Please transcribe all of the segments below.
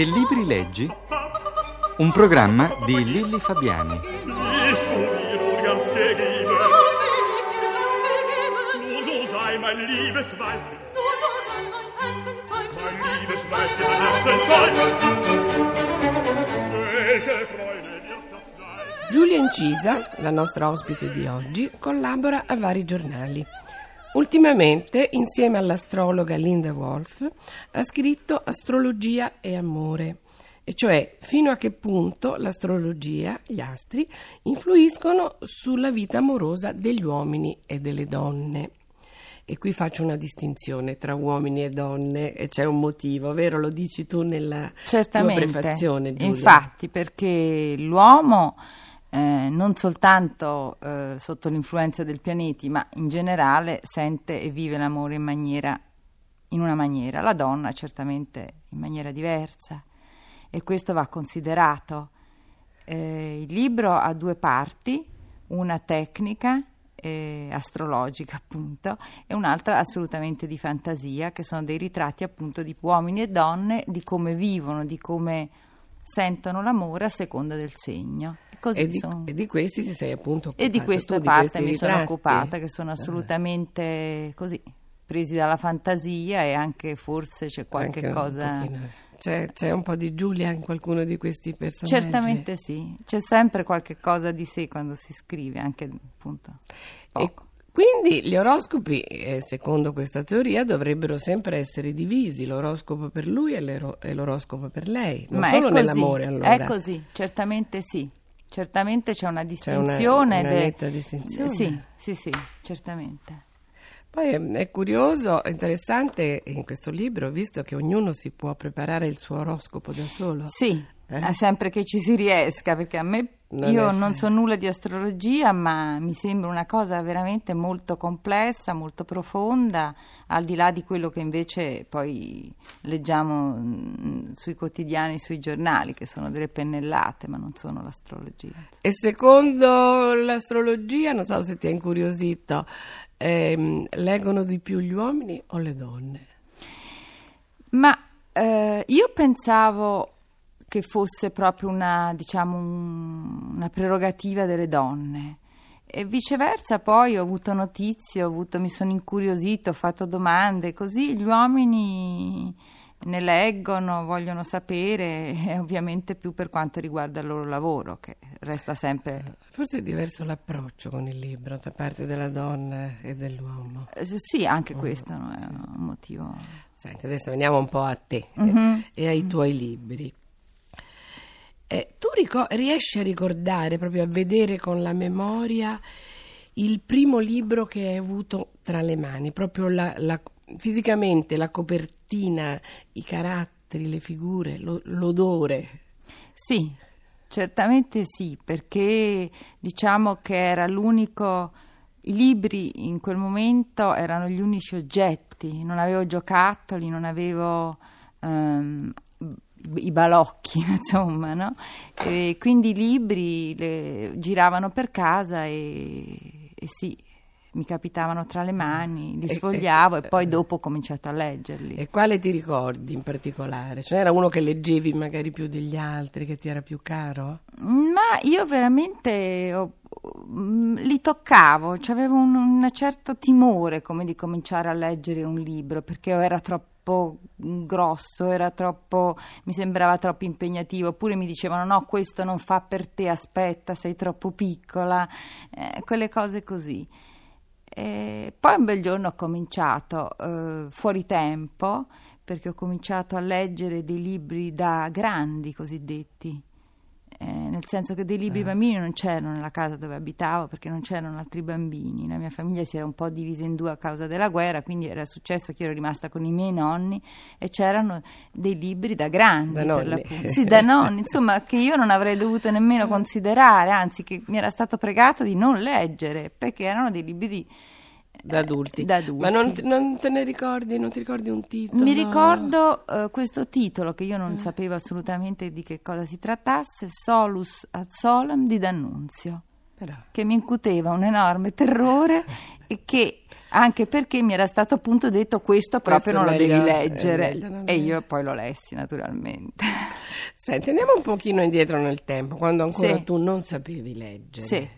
Che libri leggi? Un programma di Lilli Fabiani. Sein? Giulia Incisa, la nostra ospite di oggi, collabora a vari giornali. Ultimamente, insieme all'astrologa Linda Wolf, ha scritto Astrologia e amore, e cioè fino a che punto l'astrologia, gli astri, influiscono sulla vita amorosa degli uomini e delle donne. E qui faccio una distinzione tra uomini e donne e c'è un motivo, vero? Lo dici tu nella Certamente, tua prefazione, Giulia. infatti, perché l'uomo eh, non soltanto eh, sotto l'influenza del pianeti, ma in generale sente e vive l'amore in, maniera, in una maniera, la donna certamente in maniera diversa e questo va considerato. Eh, il libro ha due parti, una tecnica eh, astrologica appunto e un'altra assolutamente di fantasia che sono dei ritratti appunto di uomini e donne di come vivono, di come sentono l'amore a seconda del segno. E così E di, sono- e di questi ti sei appunto occupata e di questa tu, di parte questi mi sono ritratti? occupata, che sono Ah. assolutamente così, presi dalla fantasia e anche forse c'è qualche Anche cosa... C'è, c'è un po' di Giulia in qualcuno di questi personaggi? Certamente sì, c'è sempre qualche cosa di sé quando si scrive, anche appunto E poco. quindi gli oroscopi, eh, secondo questa teoria, dovrebbero sempre essere divisi, l'oroscopo per lui e, e l'oroscopo per lei, non Ma solo è così, nell'amore allora. È così, certamente sì. Certamente c'è una C'è una- distinzione. una netta distinzione. Sì, sì, sì, certamente. Poi è, è curioso, interessante in questo libro, visto che ognuno si può preparare il suo oroscopo da solo. Sì, eh, sempre che ci si riesca, perché a me Non io è non so nulla di astrologia, ma mi sembra una cosa veramente molto complessa, molto profonda, al di là di quello che invece poi leggiamo mm, sui quotidiani, sui giornali, che sono delle pennellate, ma non sono l'astrologia. E secondo l'astrologia, non so se ti ha incuriosito, ehm, leggono di più gli uomini o le donne? Ma eh, io pensavo che fosse proprio una, diciamo, un- una prerogativa delle donne. E viceversa, poi ho avuto notizie, ho avuto- mi sono incuriosito, ho fatto domande, così gli uomini ne leggono, vogliono sapere, e ovviamente più per quanto riguarda il loro lavoro, che resta sempre. Forse è diverso l'approccio con il libro da parte della donna e dell'uomo. eh, sì, anche questo no, è un motivo. Senti, adesso veniamo un po' a te Mhm. e ai tuoi libri. Eh, tu ricor- riesci a ricordare, proprio a vedere con la memoria, il primo libro che hai avuto tra le mani, proprio la- la- fisicamente la copertina, i caratteri, le figure, lo- l'odore. Sì, certamente sì, perché diciamo che era l'unico, i libri in quel momento erano gli unici oggetti, non avevo giocattoli, non avevo ehm, i balocchi, insomma, no? E quindi i libri le- giravano per casa e, e sì, mi capitavano tra le mani, li E- sfogliavo e e- poi dopo ho cominciato a leggerli. E quale ti ricordi in particolare? Ce n'era uno che leggevi magari più degli altri, che ti era più caro? Ma io veramente ho- mm, li toccavo, avevo un, un certo timore come di cominciare a leggere un libro perché era troppo grosso, era troppo, mi sembrava troppo impegnativo, oppure mi dicevano no, questo non fa per te, aspetta, sei troppo piccola, eh, quelle cose così. E poi un bel giorno ho cominciato eh, fuori tempo perché ho cominciato a leggere dei libri da grandi cosiddetti. Eh, nel senso che dei libri bambini non c'erano nella casa dove abitavo perché non c'erano altri bambini. La mia famiglia si era un po' divisa in due a causa della guerra, quindi era successo che io ero rimasta con i miei nonni e c'erano dei libri da grandi. Da nonni. l'appunto. Sì, da nonni, insomma, che io non avrei dovuto nemmeno considerare, anzi, che mi era stato pregato di non leggere perché erano dei libri di. Da eh, adulti. da adulti. Ma non, te- non te ne ricordi? Non ti ricordi un titolo? Mi ricordo eh, questo titolo che io non sapevo assolutamente di che cosa si trattasse, Solus ad Solem di D'Annunzio, Però. che mi incuteva un enorme terrore e che Anche perché mi era stato appunto detto questo proprio non lo meglio- devi è leggere. meglio E io poi lo lessi naturalmente. Senti, andiamo un pochino indietro nel tempo, quando ancora Sì. tu non sapevi leggere. Sì.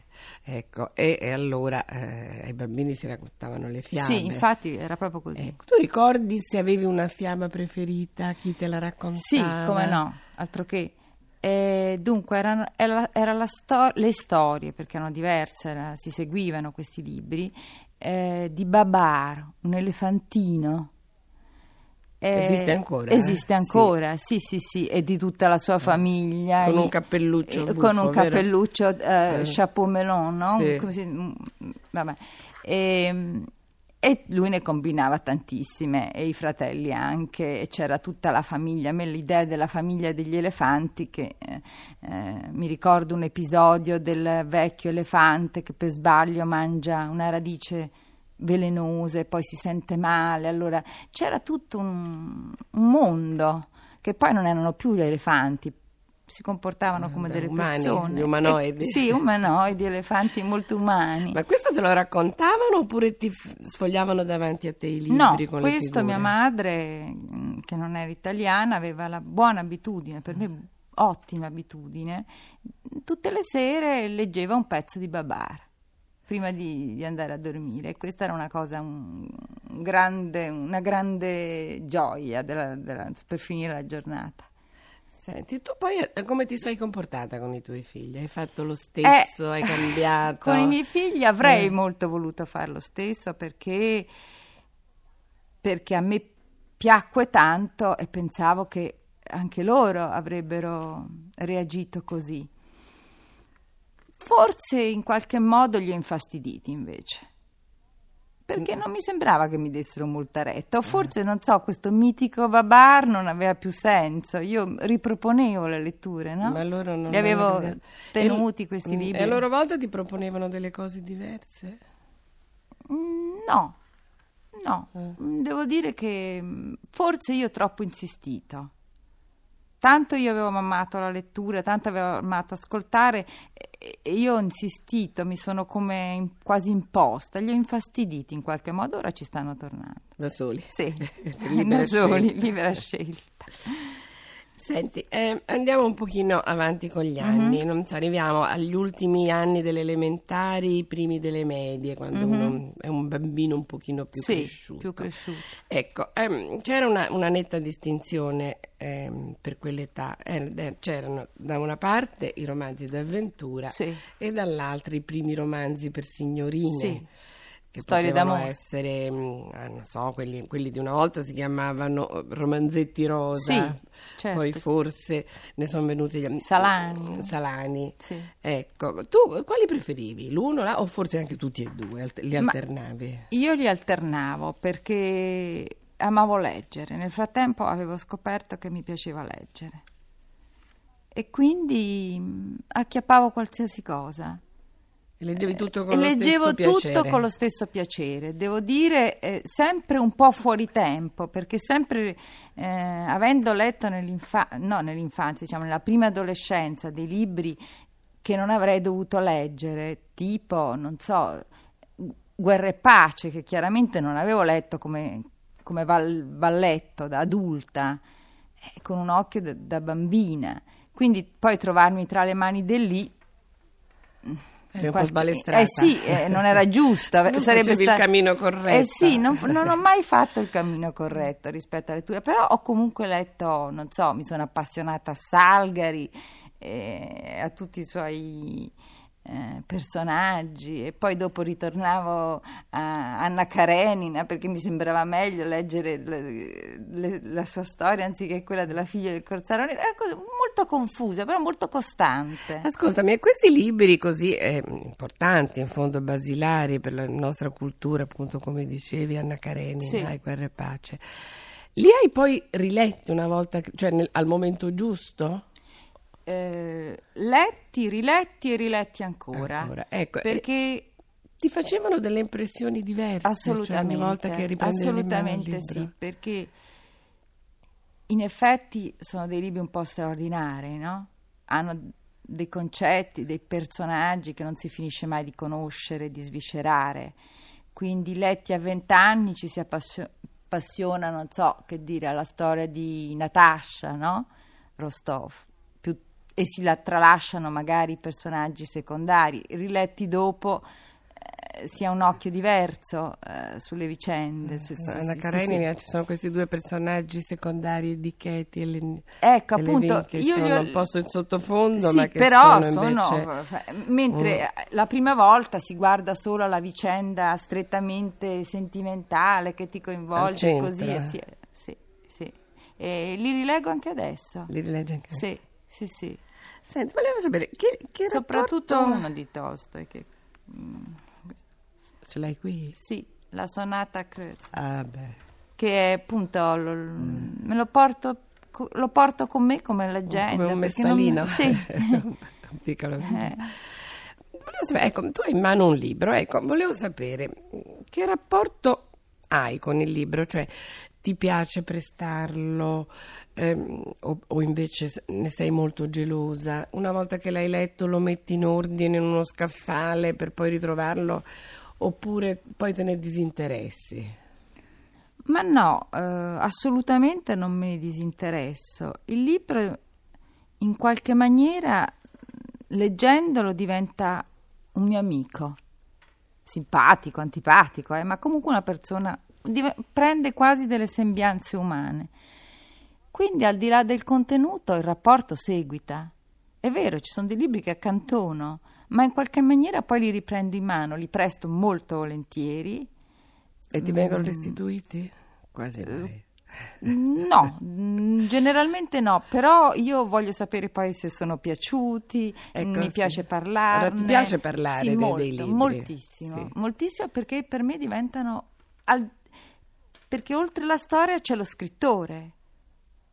Ecco, e, e allora eh, ai bambini si raccontavano le fiabe. Sì, infatti era proprio così. Ecco, tu ricordi se avevi una fiaba preferita, chi te la raccontava? Sì, come no, altro che. Eh, dunque, erano, era, era la sto- le storie, perché erano diverse, era- si seguivano questi libri, eh, di Babar, un elefantino. Eh, Esiste ancora, eh? Esiste ancora, sì, sì, sì, e di tutta la sua famiglia. Con un cappelluccio eh, buffo, Con un cappelluccio, eh, Eh. chapeau melon, no? Sì. Così, mm, vabbè. E, e lui ne combinava tantissime, e i fratelli anche, e c'era tutta la famiglia. A me l'idea della famiglia degli elefanti, che eh, eh, mi ricordo un episodio del vecchio elefante che per sbaglio mangia una radice velenosa e poi si sente male. Allora c'era tutto un, un mondo che poi non erano più gli elefanti. Si comportavano come beh, delle umani, persone. gli umanoidi. Eh, sì, umanoidi, elefanti molto umani. Ma questo te lo raccontavano oppure ti f- sfogliavano davanti a te i libri No, con le questo mia madre, che non era italiana, aveva la buona abitudine, per me ottima abitudine, tutte le sere leggeva un pezzo di Babar prima di, di andare a dormire. Questa era una cosa, un- un grande- una grande gioia della- della- per finire la giornata. Senti, tu poi eh, come ti sei comportata con i tuoi figli? Hai fatto lo stesso? hai cambiato? Eh, Con i miei figli avrei Eh. molto voluto fare lo stesso perché, perché a me piacque tanto e pensavo che anche loro avrebbero reagito così. Forse in qualche modo li ho infastiditi invece. Perché non mi sembrava che mi dessero molta retta, o forse non so, questo mitico Babar non aveva più senso. Io riproponevo le letture, no? Ma loro non Li avevo capito. tenuti questi mm, libri. E a loro volta ti proponevano delle cose diverse? Mm, No, no, Eh. Mm, devo dire che mm, forse io ho troppo insistito. Tanto io avevo amato la lettura, tanto avevo amato ascoltare e io ho insistito, mi sono come in- quasi imposta, li ho infastiditi in qualche modo, ora ci stanno tornando. Da soli? Sì, libera da soli, libera scelta. Senti, eh, andiamo un pochino avanti con gli anni, non so, arriviamo agli ultimi anni delle elementari, i primi delle medie, quando uno è un bambino un pochino più. Sì, cresciuto. più cresciuto. Ecco, ehm, c'era una, una netta distinzione ehm, per quell'età. Eh, c'erano da una parte i romanzi d'avventura Sì. e dall'altra i primi romanzi per signorine. Sì. Che Storie d'amore. essere, mm, ah, non so, quelli, quelli di una volta si chiamavano eh, romanzetti rosa, Sì, certo. poi forse ne sono venuti gli Salani. Salani. Sì. Ecco, tu quali preferivi? L'uno là, o forse anche tutti e due, li Ma- alternavi? Io li alternavo perché amavo leggere, nel frattempo avevo scoperto che mi piaceva leggere e quindi mh, acchiappavo qualsiasi cosa. E leggevi tutto con lo leggevo stesso piacere? tutto con lo stesso piacere, devo dire eh, sempre un po' fuori tempo, perché sempre eh, avendo letto nell'infa- no, nell'infanzia, diciamo nella prima adolescenza, dei libri che non avrei dovuto leggere, tipo, non so, Guerra e Pace, che chiaramente non avevo letto come, come val- valletto da adulta, eh, con un occhio da, da bambina. Quindi poi trovarmi tra le mani del lì Eri un po' sbalestrata. Eh sì, eh, non era giusto. Non sarebbe facevi il cammino corretto. Eh sì, non, non ho mai fatto il cammino corretto rispetto alla lettura, però ho comunque letto, non so, mi sono appassionata a Salgari, eh, a tutti i suoi eh, personaggi e poi dopo ritornavo a Anna Karenina perché mi sembrava meglio leggere le- le- la sua storia anziché quella della figlia del Corsaro Nero. Era cosa molto confusa, però molto costante. Ascoltami, questi libri così eh, importanti, in fondo basilari per la nostra cultura, appunto come dicevi, Anna Karenina, Sì. e Guerra e Pace, li hai poi riletti una volta, cioè nel- al momento giusto? Eh, letti, riletti e riletti ancora. Ancora, ecco, perché Ti facevano delle impressioni diverse? assolutamente, Cioè ogni volta che riprendevi assolutamente sì, perché in effetti sono dei libri un po' straordinari, no? Hanno dei concetti, dei personaggi che non si finisce mai di conoscere, di sviscerare. quindi letti a vent'anni ci si appassio- appassiona, non so che dire, alla storia di Natasha, no? Rostov, e si la tralasciano magari i personaggi secondari, riletti dopo eh, si ha un occhio diverso eh, sulle vicende. se- se- Anna sì, sì, Karenina ci sono questi due personaggi secondari di Katie e Len- Ecco, e appunto, che io sono ho- un po' in sottofondo, Sì, ma che però sono invece... sono- mentre la prima volta si guarda solo alla vicenda strettamente sentimentale che ti coinvolge così e eh. sì, sì, sì. E li rileggo anche adesso. Li rileggi anche Sì, sì, sì. Senti, volevo sapere che, che Soprattutto rapporto- uno di Tolstoi che mm, Ce l'hai qui? sì, la sonata a Kreuz, Ah, beh. che è appunto lo- me lo porto lo porto con me come leggenda Come un perché non- messalino. Sì. un piccolo... Eh. Sapere, ecco, tu hai in mano un libro, ecco, volevo sapere che rapporto hai con il libro, cioè ti piace prestarlo ehm, o, o invece ne sei molto gelosa? Una volta che l'hai letto lo metti in ordine in uno scaffale per poi ritrovarlo oppure poi te ne disinteressi? Ma no, eh, assolutamente non me ne disinteresso. Il libro, in qualche maniera, leggendolo, diventa un mio amico. Simpatico, antipatico, eh, ma comunque una persona div- prende quasi delle sembianze umane. Quindi, al di là del contenuto, il rapporto seguita. È vero, ci sono dei libri che accantono, ma in qualche maniera poi li riprendo in mano, li presto molto volentieri E ti vengono restituiti? Quasi mai. No, mm, generalmente no, però io voglio sapere poi se sono piaciuti, Ecco, mi sì. piace parlarne. Allora, ti piace parlare Sì, dei- molto, dei libri? Moltissimo, Sì. moltissimo perché per me diventano... al- perché oltre la storia c'è lo scrittore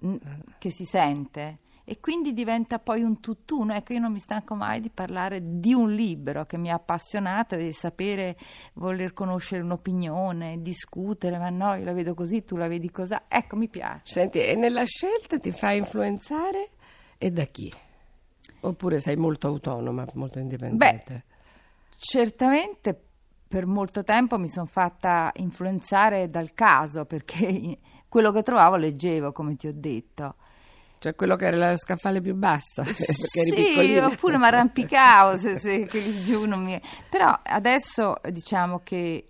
mm, che si sente e quindi diventa poi un tutt'uno. Ecco, io non mi stanco mai di parlare di un libro che mi ha appassionato e di sapere, voler conoscere un'opinione, discutere, ma no, io la vedo così, tu la vedi così. Ecco, mi piace. Senti, e nella scelta ti fai influenzare e da chi? Oppure sei molto autonoma, molto indipendente? Certamente per molto tempo mi sono fatta influenzare dal caso perché quello che trovavo leggevo, come ti ho detto. Cioè quello che era la scaffale più bassa, sì, oppure mi arrampicavo se, se giù non mi... Però adesso diciamo che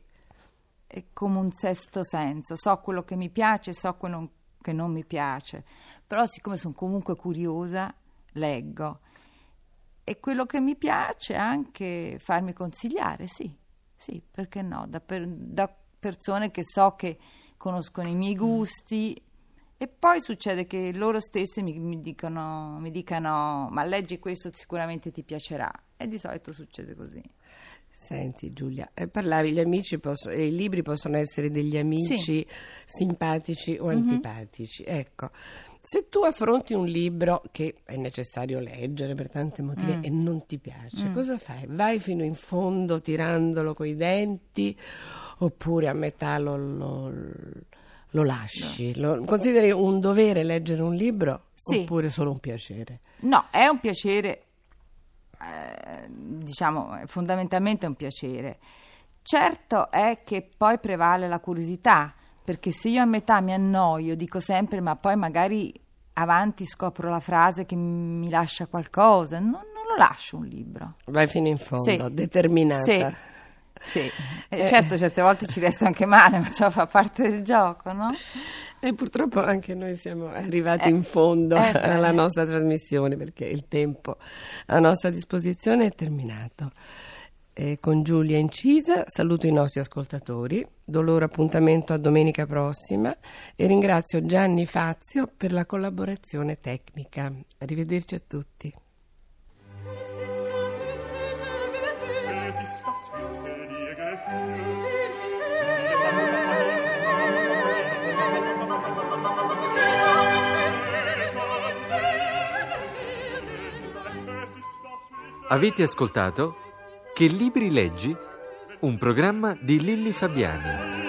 è come un sesto senso, so quello che mi piace, so quello che non mi piace, però siccome sono comunque curiosa, leggo. E quello che mi piace è anche farmi consigliare, sì, sì, perché no, da, per- da persone che so che conoscono i miei gusti. E poi succede che loro stesse mi, mi dicono, mi dicano, ma leggi questo sicuramente ti piacerà. E di solito succede così. Senti Giulia, eh, parlavi, gli amici possono, e i libri possono essere degli amici simpatici Mhm. o antipatici. Ecco, se tu affronti un libro che è necessario leggere per tanti motivi Mm. e non ti piace, cosa fai? Vai fino in fondo tirandolo coi denti oppure a metà lo, lo- lo lasci? Lo- consideri un dovere leggere un libro Sì. oppure solo un piacere? No, è un piacere, eh, diciamo, fondamentalmente è un piacere. Certo è che poi prevale la curiosità, perché se io a metà mi annoio, dico sempre, ma poi magari avanti scopro la frase che mi lascia qualcosa, non, non lo lascio un libro. Vai fino in fondo, Sì. determinata. Sì, sì. Eh, certo, certe volte ci resto anche male, ma ciò fa parte del gioco, no? E purtroppo anche noi siamo arrivati Eh, in fondo eh, alla nostra trasmissione perché il tempo a nostra disposizione è terminato. E con Giulia Incisa saluto i nostri ascoltatori, do loro appuntamento a domenica prossima e ringrazio Gianni Fazio per la collaborazione tecnica. Arrivederci a tutti. Avete ascoltato Che libri leggi? Un programma di Lilli Fabiani.